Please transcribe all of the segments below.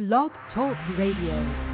Blog Talk Radio.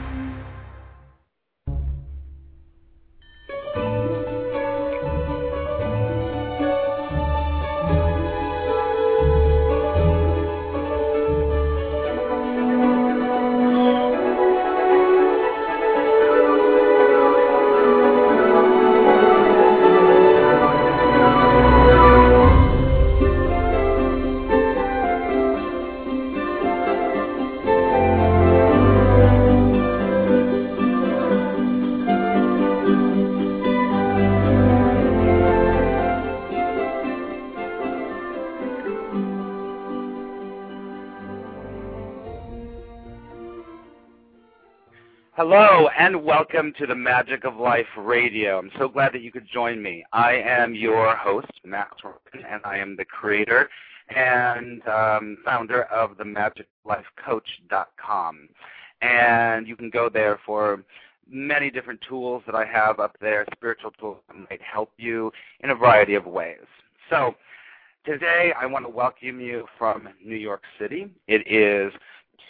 Hello and welcome to the Magic of Life Radio. I'm so glad that you could join me. I am your host, Max Rosen, and I am the creator and um, founder of the magiclifecoach.com. And you can go there for many different tools that I have up there, spiritual tools that might help you in a variety of ways. So today I want to welcome you from New York City. It is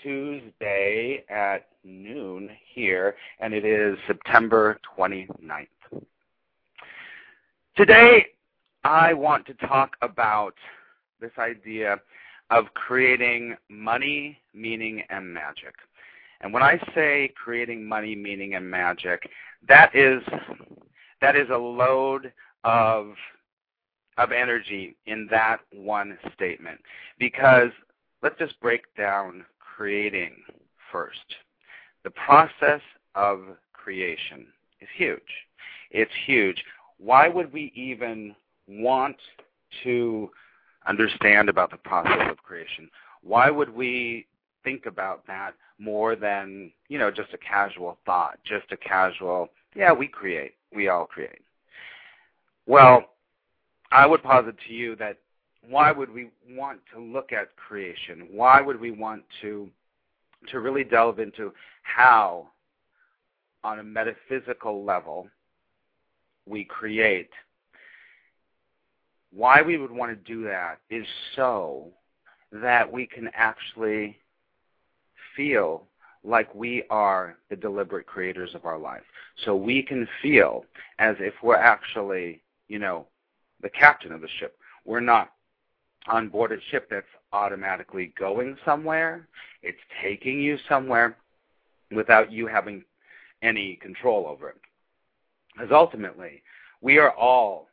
Tuesday at noon here, and it is September 29th. Today, I want to talk about this idea of creating money, meaning, and magic. And when I say creating money, meaning, and magic, that is that is a load of of energy in that one statement. Because let's just break down creating first. The process of creation is huge. It's huge. Why would we even want to understand about the process of creation? Why would we think about that more than, you know, just a casual thought, just a casual, yeah, we create. We all create. Well, I would posit to you that why would we want to look at creation? Why would we want to to really delve into how on a metaphysical level we create? Why we would want to do that is so that we can actually feel like we are the deliberate creators of our life. So we can feel as if we're actually, you know, the captain of the ship. We're not on board a ship that's automatically going somewhere. It's taking you somewhere without you having any control over it. Because ultimately, we are all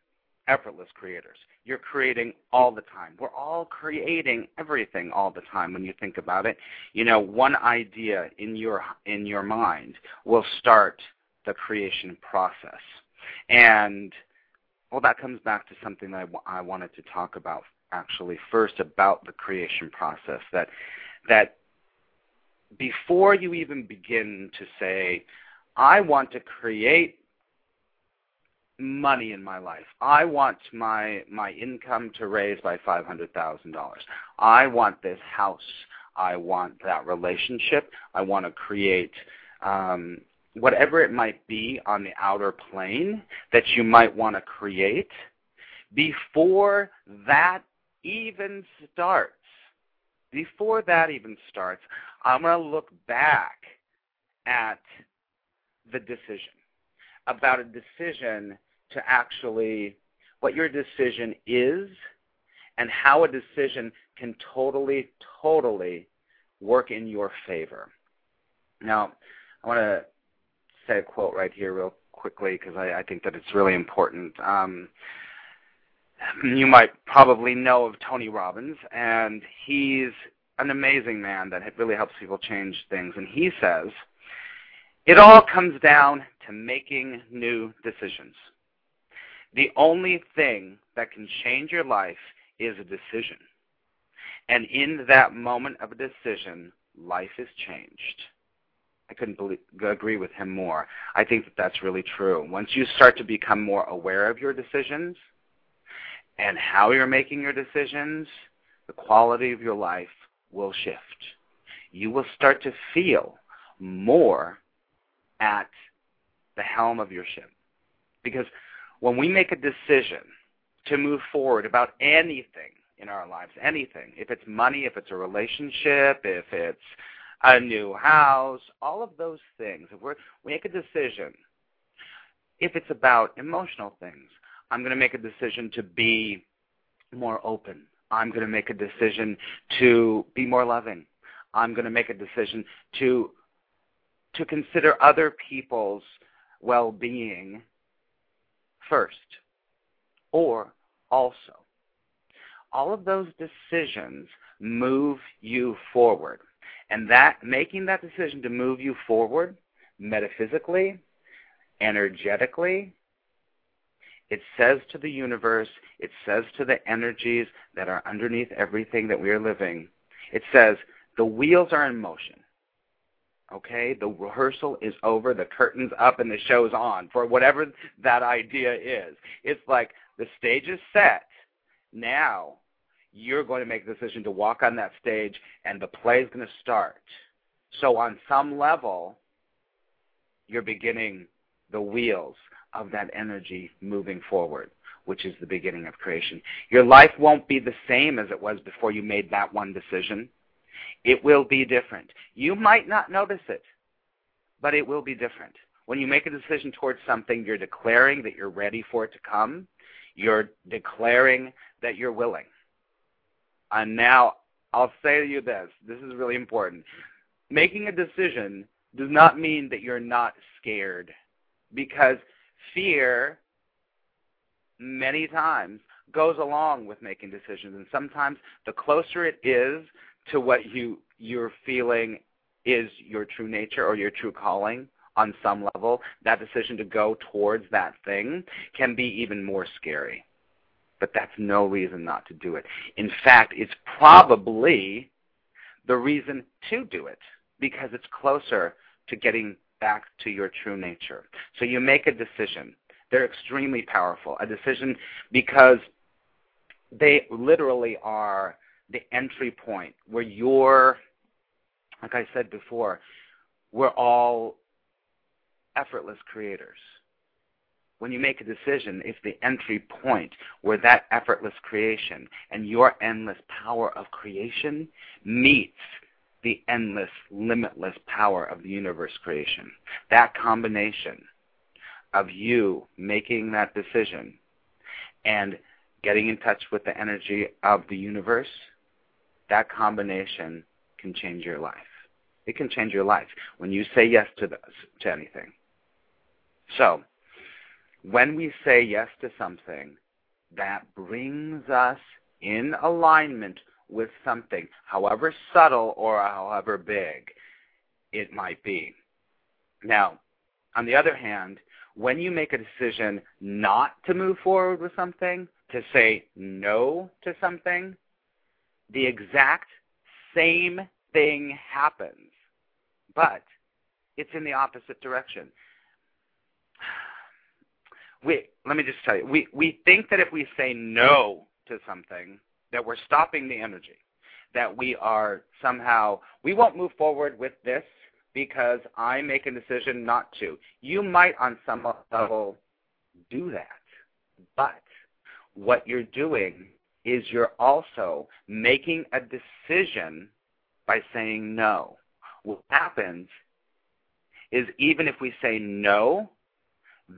effortless creators. You're creating all the time. We're all creating everything all the time when you think about it. You know, one idea in your in your mind will start the creation process. And well, that comes back to something that I, I wanted to talk about actually first about the creation process that that before you even begin to say I want to create money in my life. I want my my income to raise by $500,000. I want this house. I want that relationship. I want to create um, whatever it might be on the outer plane that you might want to create. Before that even starts, before that even starts, I'm going to look back at the decision, about a decision to actually what your decision is and how a decision can totally, totally work in your favor. Now, I want to say a quote right here, real quickly, because I, I, think that it's really important. Um, you might probably know of Tony Robbins, and he's an amazing man that really helps people change things. And he says, it all comes down to making new decisions. The only thing that can change your life is a decision. And in that moment of a decision, life is changed. I couldn't believe, agree with him more. I think that that's really true. Once you start to become more aware of your decisions, and how you're making your decisions, the quality of your life will shift. You will start to feel more at the helm of your ship. Because when we make a decision to move forward about anything in our lives, anything, if it's money, if it's a relationship, if it's a new house, all of those things. If we make a decision, if it's about emotional things, I'm going to make a decision to be more open. I'm going to make a decision to be more loving. I'm going to make a decision to to consider other people's well-being first or also. All of those decisions move you forward. And that making that decision to move you forward metaphysically, energetically, it says to the universe, it says to the energies that are underneath everything that we are living, it says, the wheels are in motion. Okay? The rehearsal is over, the curtain's up, and the show's on for whatever that idea is. It's like the stage is set. Now you're going to make a decision to walk on that stage, and the play is going to start. So, on some level, you're beginning the wheels of that energy moving forward, which is the beginning of creation. Your life won't be the same as it was before you made that one decision. It will be different. You might not notice it, but it will be different. When you make a decision towards something, you're declaring that you're ready for it to come. You're declaring that you're willing. And now I'll say to you this this is really important. Making a decision does not mean that you're not scared because fear many times goes along with making decisions and sometimes the closer it is to what you you're feeling is your true nature or your true calling on some level that decision to go towards that thing can be even more scary. But that's no reason not to do it. In fact it's probably the reason to do it because it's closer to getting back to your true nature. So you make a decision. They're extremely powerful. A decision because they literally are the entry point where you're, like I said before, we're all effortless creators. When you make a decision, it's the entry point where that effortless creation and your endless power of creation meets the endless, limitless power of the universe creation. That combination of you making that decision and getting in touch with the energy of the universe, that combination can change your life. It can change your life when you say yes to this, to anything. So, when we say yes to something, that brings us in alignment with something, however subtle or however big it might be. Now, on the other hand, when you make a decision not to move forward with something, to say no to something, the exact same thing happens, but it's in the opposite direction. We, let me just tell you, we, we think that if we say no to something, that we're stopping the energy, that we are somehow, we won't move forward with this because I make a decision not to. You might, on some level, do that. But what you're doing is you're also making a decision by saying no. What happens is even if we say no,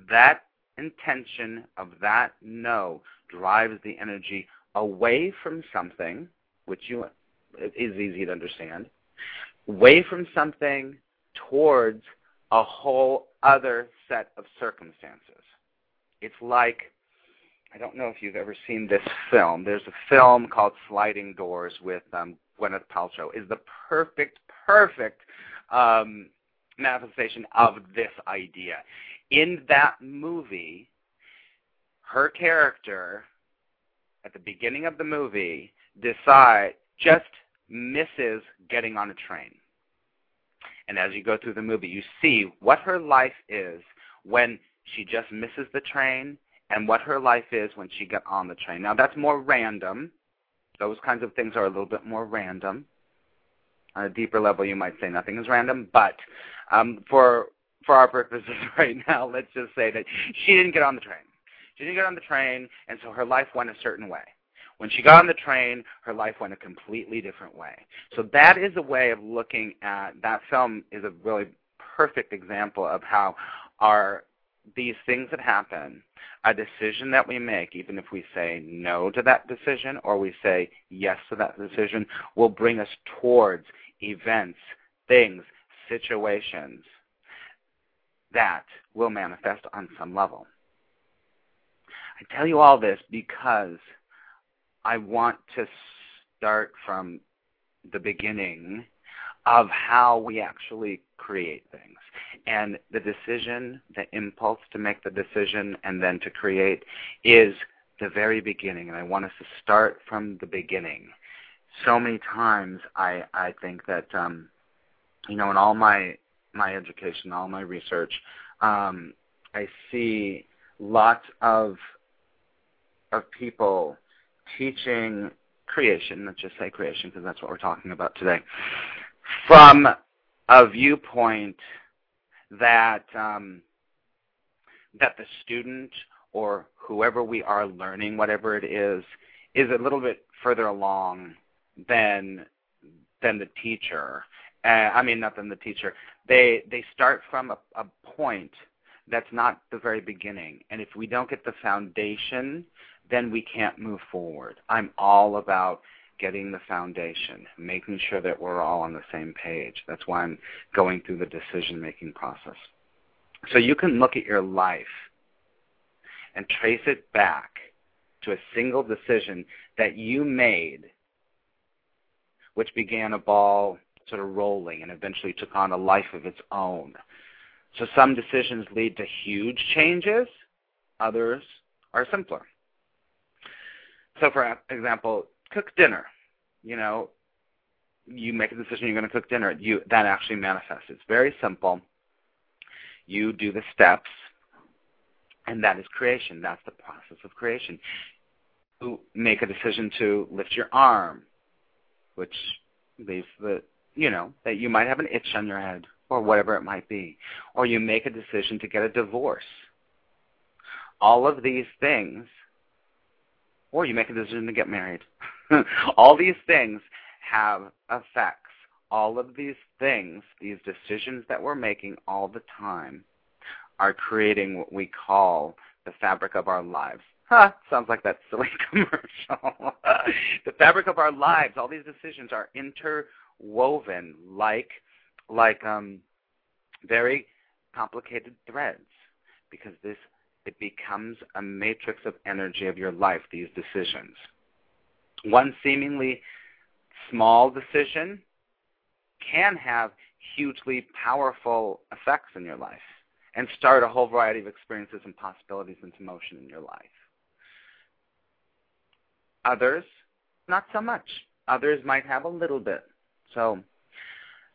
that intention of that no drives the energy away from something, which you is easy to understand, away from something towards a whole other set of circumstances. It's like I don't know if you've ever seen this film. There's a film called Sliding Doors with um, Gwyneth Paltrow. Is the perfect, perfect um, manifestation of this idea. In that movie, her character at the beginning of the movie decide just misses getting on a train. And as you go through the movie, you see what her life is when she just misses the train and what her life is when she got on the train. Now that's more random. Those kinds of things are a little bit more random. On a deeper level, you might say nothing is random, but um, for for our purposes right now, let's just say that she didn't get on the train. She didn't get on the train, and so her life went a certain way. When she got on the train, her life went a completely different way. So that is a way of looking at that film is a really perfect example of how our these things that happen, a decision that we make, even if we say no to that decision or we say yes to that decision, will bring us towards events, things, situations that will manifest on some level. I tell you all this because I want to start from the beginning of how we actually create things. And the decision, the impulse to make the decision and then to create is the very beginning. And I want us to start from the beginning. So many times I, I think that, um, you know, in all my, my education, all my research, um, I see lots of, of people teaching creation, let's just say creation because that's what we're talking about today, from a viewpoint that um, that the student or whoever we are learning, whatever it is, is a little bit further along than than the teacher. Uh, I mean, not than the teacher. They they start from a, a point that's not the very beginning, and if we don't get the foundation, then we can't move forward. I'm all about getting the foundation, making sure that we're all on the same page. That's why I'm going through the decision making process. So you can look at your life and trace it back to a single decision that you made, which began a ball sort of rolling and eventually took on a life of its own. So some decisions lead to huge changes, others are simpler. So, for example, cook dinner. You know, you make a decision you're going to cook dinner. You that actually manifests. It's very simple. You do the steps, and that is creation. That's the process of creation. You make a decision to lift your arm, which leaves the you know that you might have an itch on your head or whatever it might be, or you make a decision to get a divorce. All of these things or you make a decision to get married. all these things have effects. All of these things, these decisions that we're making all the time, are creating what we call the fabric of our lives. Huh, sounds like that silly commercial. the fabric of our lives, all these decisions are interwoven like like um very complicated threads because this it becomes a matrix of energy of your life, these decisions. One seemingly small decision can have hugely powerful effects in your life and start a whole variety of experiences and possibilities into motion in your life. Others, not so much. Others might have a little bit. So,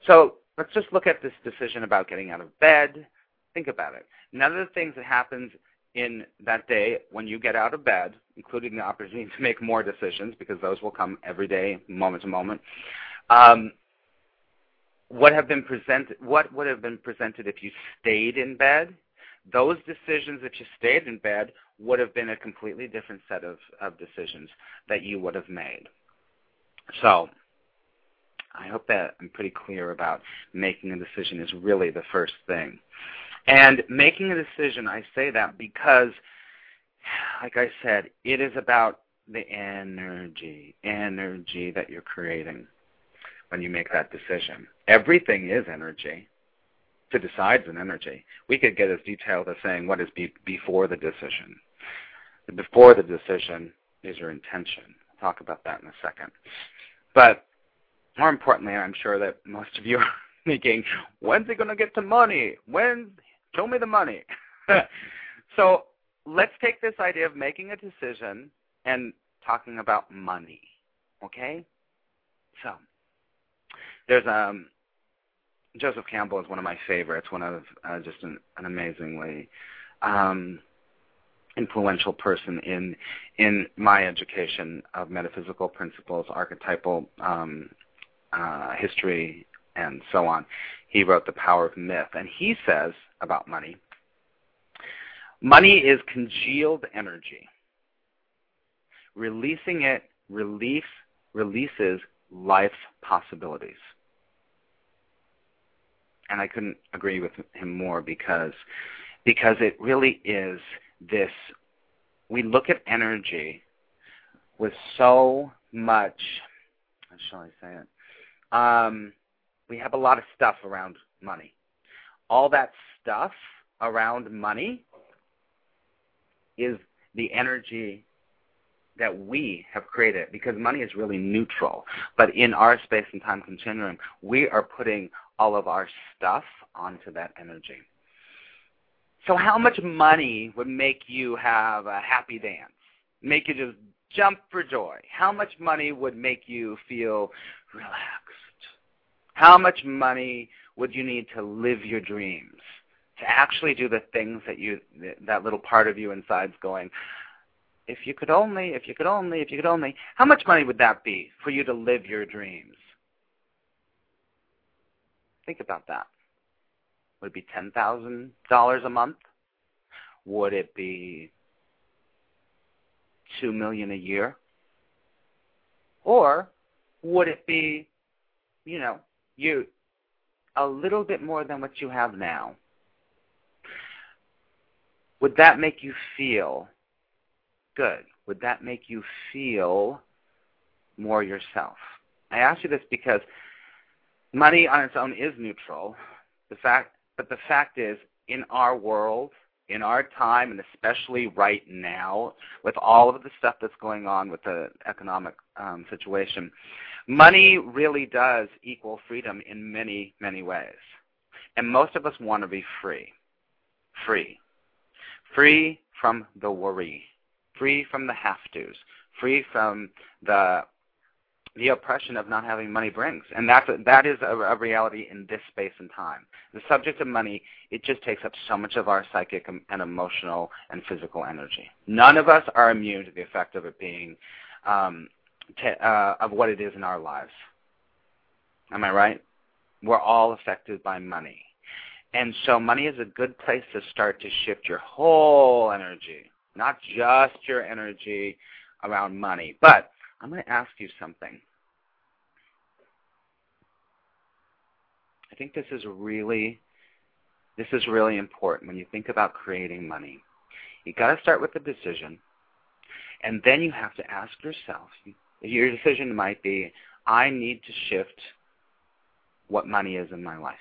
so let's just look at this decision about getting out of bed. Think about it. None of the things that happens in that day when you get out of bed, including the opportunity to make more decisions because those will come every day, moment to moment. Um, what have been presented? What would have been presented if you stayed in bed? Those decisions, if you stayed in bed, would have been a completely different set of, of decisions that you would have made. So, I hope that I'm pretty clear about making a decision is really the first thing. And making a decision, I say that because, like I said, it is about the energy, energy that you're creating when you make that decision. Everything is energy. To decide is an energy. We could get as detailed as saying what is be- before the decision. Before the decision is your intention. I'll talk about that in a second. But more importantly, I'm sure that most of you are thinking, when's he going to get the money? When Show me the money. so let's take this idea of making a decision and talking about money. Okay? So there's um Joseph Campbell is one of my favorites, one of uh, just an, an amazingly um, influential person in in my education of metaphysical principles, archetypal um, uh, history, and so on. He wrote The Power of Myth, and he says about money money is congealed energy. Releasing it relief releases life's possibilities. And I couldn't agree with him more because because it really is this we look at energy with so much how shall I say it? Um, we have a lot of stuff around money. All that stuff around money is the energy that we have created because money is really neutral. But in our space and time continuum, we are putting all of our stuff onto that energy. So how much money would make you have a happy dance? Make you just jump for joy? How much money would make you feel relaxed? How much money would you need to live your dreams? To actually do the things that you that little part of you inside's going, if you could only, if you could only, if you could only, how much money would that be for you to live your dreams? Think about that. Would it be $10,000 a month? Would it be 2 million a year? Or would it be, you know, you a little bit more than what you have now? Would that make you feel good? Would that make you feel more yourself? I ask you this because money on its own is neutral. The fact, but the fact is, in our world, in our time, and especially right now, with all of the stuff that's going on with the economic um, situation, money really does equal freedom in many, many ways. And most of us want to be free. Free. Free from the worry free from the have-tos, free from the the oppression of not having money brings. And that's a, that is a, a reality in this space and time. The subject of money, it just takes up so much of our psychic and emotional and physical energy. None of us are immune to the effect of it being, um, t- uh, of what it is in our lives. Am I right? We're all affected by money. And so money is a good place to start to shift your whole energy not just your energy around money. But I'm going to ask you something. I think this is really this is really important when you think about creating money. You got to start with the decision, and then you have to ask yourself. Your decision might be, I need to shift what money is in my life.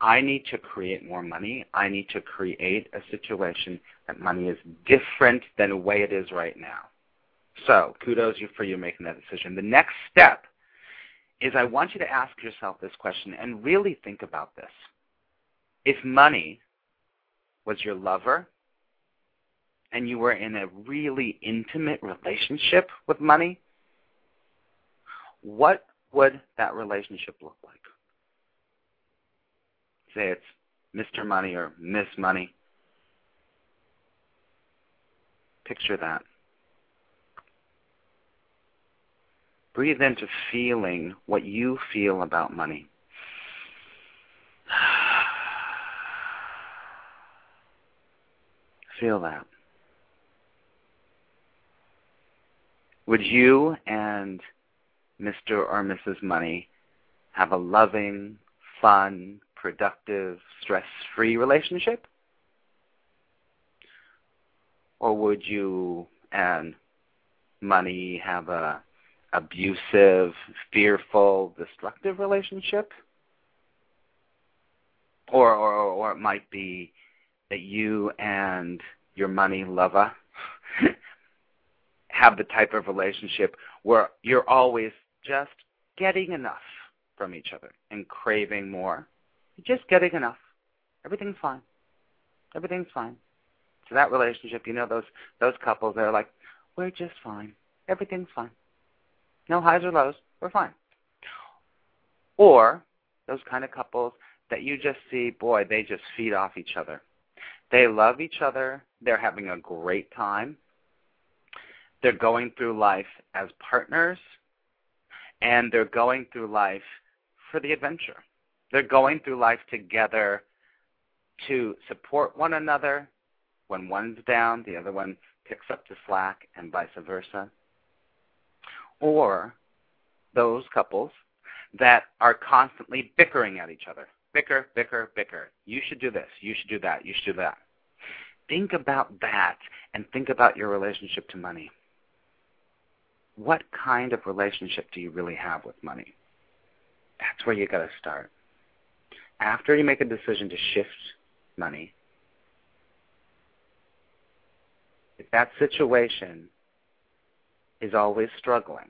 I need to create more money. I need to create a situation that money is different than the way it is right now. So kudos for you making that decision. The next step is I want you to ask yourself this question and really think about this. If money was your lover and you were in a really intimate relationship with money, what would that relationship look like? say it's Mr. Money or Miss Money. Picture that. Breathe into feeling what you feel about money. Feel that. Would you and Mr. or Mrs. Money have a loving, fun, productive, stress-free relationship? Or would you and money have a abusive, fearful, destructive relationship? Or, or, or it might be that you and your money lover have the type of relationship where you're always just getting enough from each other and craving more you're just getting enough. Everything's fine. Everything's fine. So that relationship, you know, those those couples, they're like, we're just fine. Everything's fine. No highs or lows. We're fine. Or those kind of couples that you just see, boy, they just feed off each other. They love each other. They're having a great time. They're going through life as partners, and they're going through life for the adventure. They're going through life together to support one another. When one's down, the other one picks up the slack, and vice versa. Or those couples that are constantly bickering at each other. Bicker, bicker, bicker. You should do this. You should do that. You should do that. Think about that and think about your relationship to money. What kind of relationship do you really have with money? That's where you got to start. After you make a decision to shift money, if that situation is always struggling,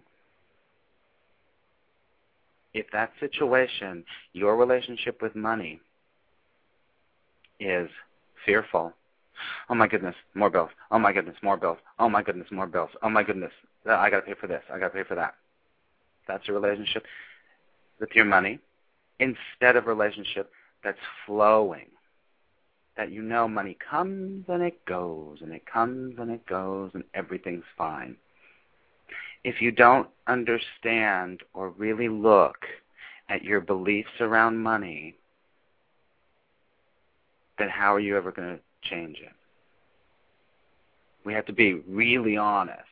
if that situation, your relationship with money, is fearful, oh my goodness, more bills, oh my goodness, more bills, oh my goodness, more bills, oh my goodness, uh, I got to pay for this, I got to pay for that. That's a relationship with your money instead of a relationship that's flowing. That you know money comes and it goes and it comes and it goes and everything's fine if you don't understand or really look at your beliefs around money, then how are you ever going to change it? We have to be really honest.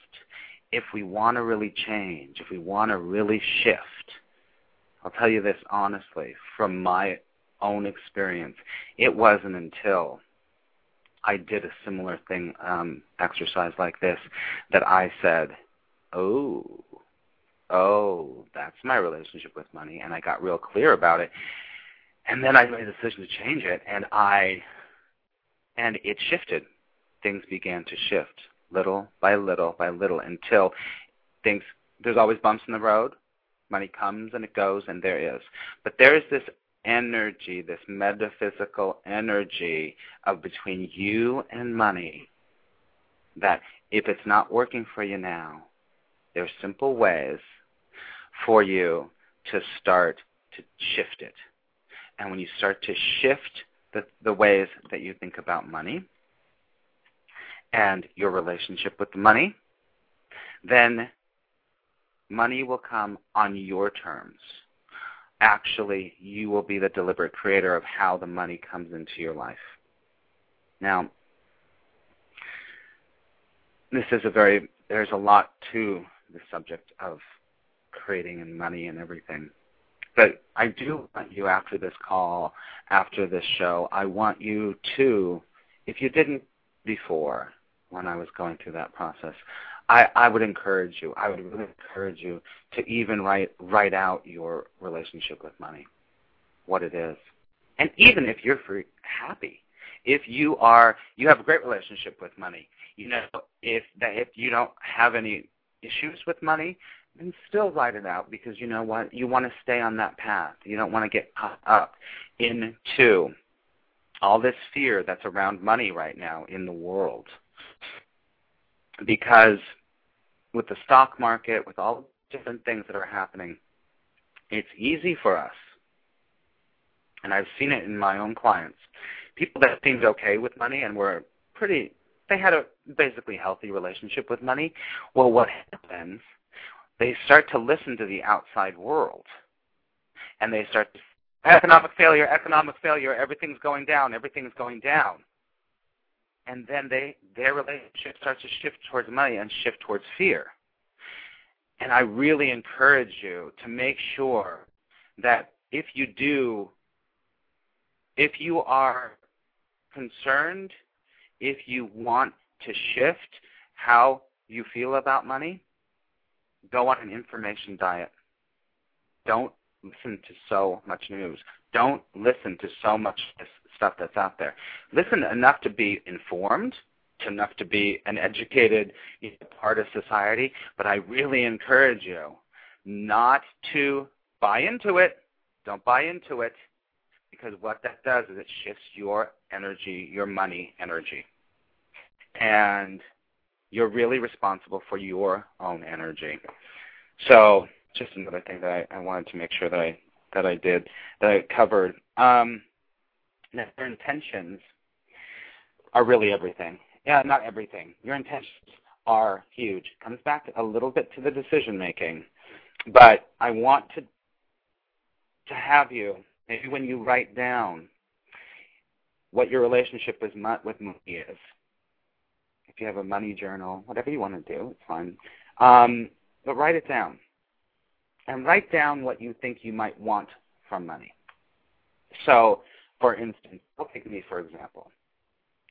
If we want to really change, if we want to really shift, I'll tell you this honestly from my own experience. It wasn't until I did a similar thing, um, exercise like this, that I said, oh, oh, that's my relationship with money, and I got real clear about it. And then I made a decision to change it, and I, and it shifted. Things began to shift little by little by little until things. There's always bumps in the road. Money comes and it goes, and there is. But there is this energy, this metaphysical energy of between you and money that if it's not working for you now, there's simple ways for you to start to shift it. And when you start to shift the, the ways that you think about money and your relationship with money, then money will come on your terms. Actually, you will be the deliberate creator of how the money comes into your life. Now, this is a very, there's a lot to the subject of creating and money and everything. But I do want you after this call, after this show, I want you to, if you didn't before when I was going through that process, I, I would encourage you, I would really encourage you to even write write out your relationship with money, what it is. And even if you're free, happy, if you are you have a great relationship with money, you know, if if you don't have any issues with money, then still write it out because you know what? You want to stay on that path. You don't want to get caught up into all this fear that's around money right now in the world. Because with the stock market, with all different things that are happening, it's easy for us. And I've seen it in my own clients. People that seemed okay with money and were pretty they had a basically healthy relationship with money. Well, what happens? They start to listen to the outside world, and they start to economic failure, economic failure. Everything's going down. Everything's going down. And then they their relationship starts to shift towards money and shift towards fear. And I really encourage you to make sure that if you do, if you are concerned if you want to shift how you feel about money, go on an information diet. Don't listen to so much news. Don't listen to so much stuff that's out there. Listen enough to be informed, enough to be an educated part of society, but I really encourage you not to buy into it. Don't buy into it because what that does is it shifts your energy, your money energy. And you're really responsible for your own energy. So just another thing that I, I wanted to make sure that I that I did that I covered. Um, your intentions are really everything. Yeah, not everything. Your intentions are huge. Comes back a little bit to the decision making, but I want to to have you maybe when you write down what your relationship is with money is. If you have a money journal, whatever you want to do, it's fine. Um, but write it down. And write down what you think you might want from money. So, for instance, I'll take me for example.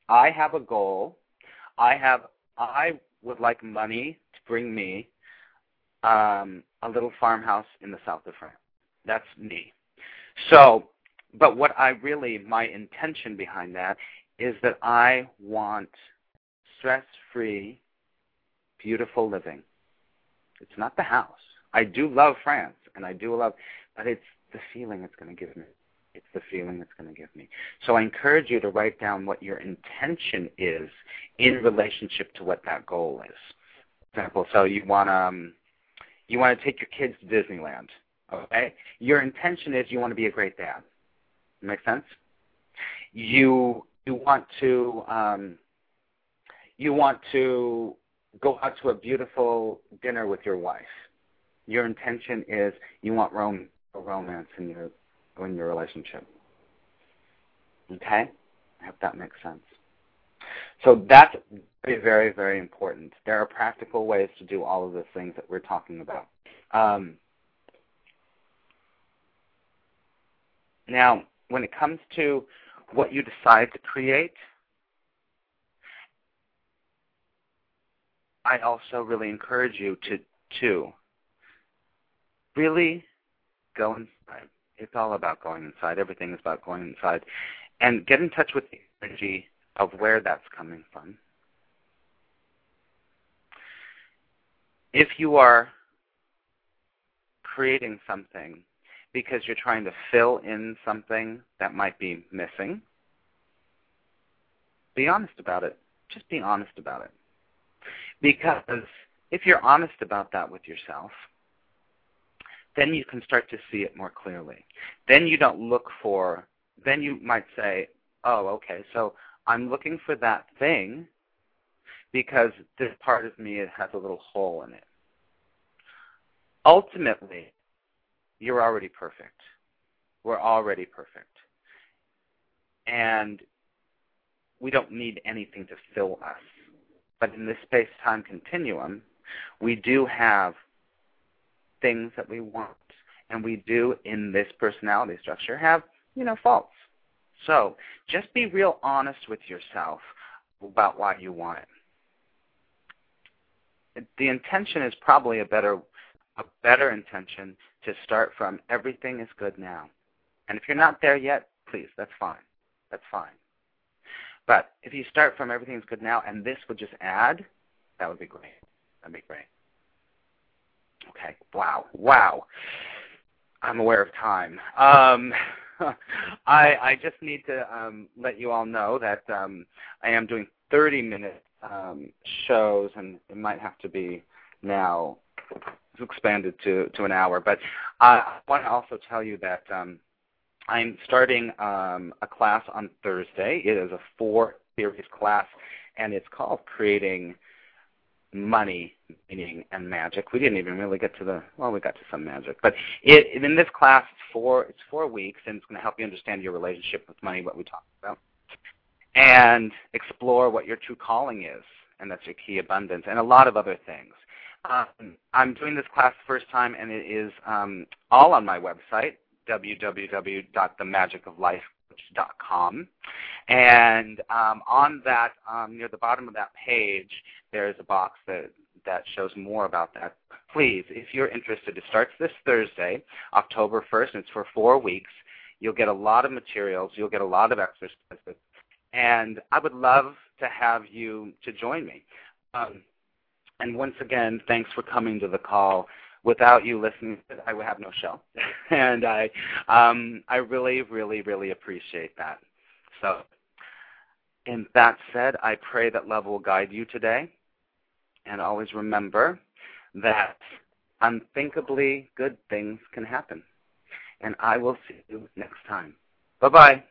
I have a goal. I have I would like money to bring me um, a little farmhouse in the south of France. That's me. So, but what I really my intention behind that is that I want stress-free, beautiful living. It's not the house. I do love France, and I do love, but it's the feeling it's going to give me. It's the feeling it's going to give me. So I encourage you to write down what your intention is in relationship to what that goal is. For example, so you want to um, you want to take your kids to Disneyland. Okay, your intention is you want to be a great dad. Make sense? You you want to um, you want to go out to a beautiful dinner with your wife. Your intention is you want rom- romance in your in your relationship. Okay? I hope that makes sense. So that's very, very, very important. There are practical ways to do all of the things that we're talking about. Um, now, when it comes to what you decide to create, I also really encourage you to to really go inside. It's all about going inside. Everything is about going inside. And get in touch with the energy of where that's coming from. If you are creating something because you're trying to fill in something that might be missing, be honest about it. Just be honest about it. Because if you're honest about that with yourself, then you can start to see it more clearly. Then you don't look for, then you might say, oh, okay, so I'm looking for that thing because this part of me has a little hole in it. Ultimately, you're already perfect. We're already perfect. And we don't need anything to fill us. But in this space-time continuum, we do have things that we want. And we do, in this personality structure, have, you know, faults. So just be real honest with yourself about why you want it. The intention is probably a better a better intention to start from everything is good now. And if you're not there yet, please, that's fine. That's fine. But if you start from everything's good now and this would just add, that would be great. That'd be great. Okay. Wow. Wow. I'm aware of time. Um, I I just need to um, let you all know that um, I am doing 30 minute um, shows, and it might have to be now expanded to to an hour. But I want to also tell you that um, I'm starting um, a class on Thursday. It is a four series class, and it's called Creating money, meaning, and magic. We didn't even really get to the well, we got to some magic, but it, in this class, it's four it's four weeks, and it's going to help you understand your relationship with money, what we talked about, and explore what your true calling is, and that's your key abundance, and a lot of other things. Um, I'm doing this class first time, and it is um, all on my website, www.themagicoflife.com. And um, on that, um, near the bottom of that page, there is a box that that shows more about that. Please, if you're interested, it starts this Thursday, October 1st, and it's for four weeks. You'll get a lot of materials. You'll get a lot of exercises. And I would love to have you to join me. Um, and once again, thanks for coming to the call. Without you listening, I would have no show. and I, um, I really, really, really appreciate that. So and that said, I pray that love will guide you today. And always remember that unthinkably good things can happen. And I will see you next time. Bye bye.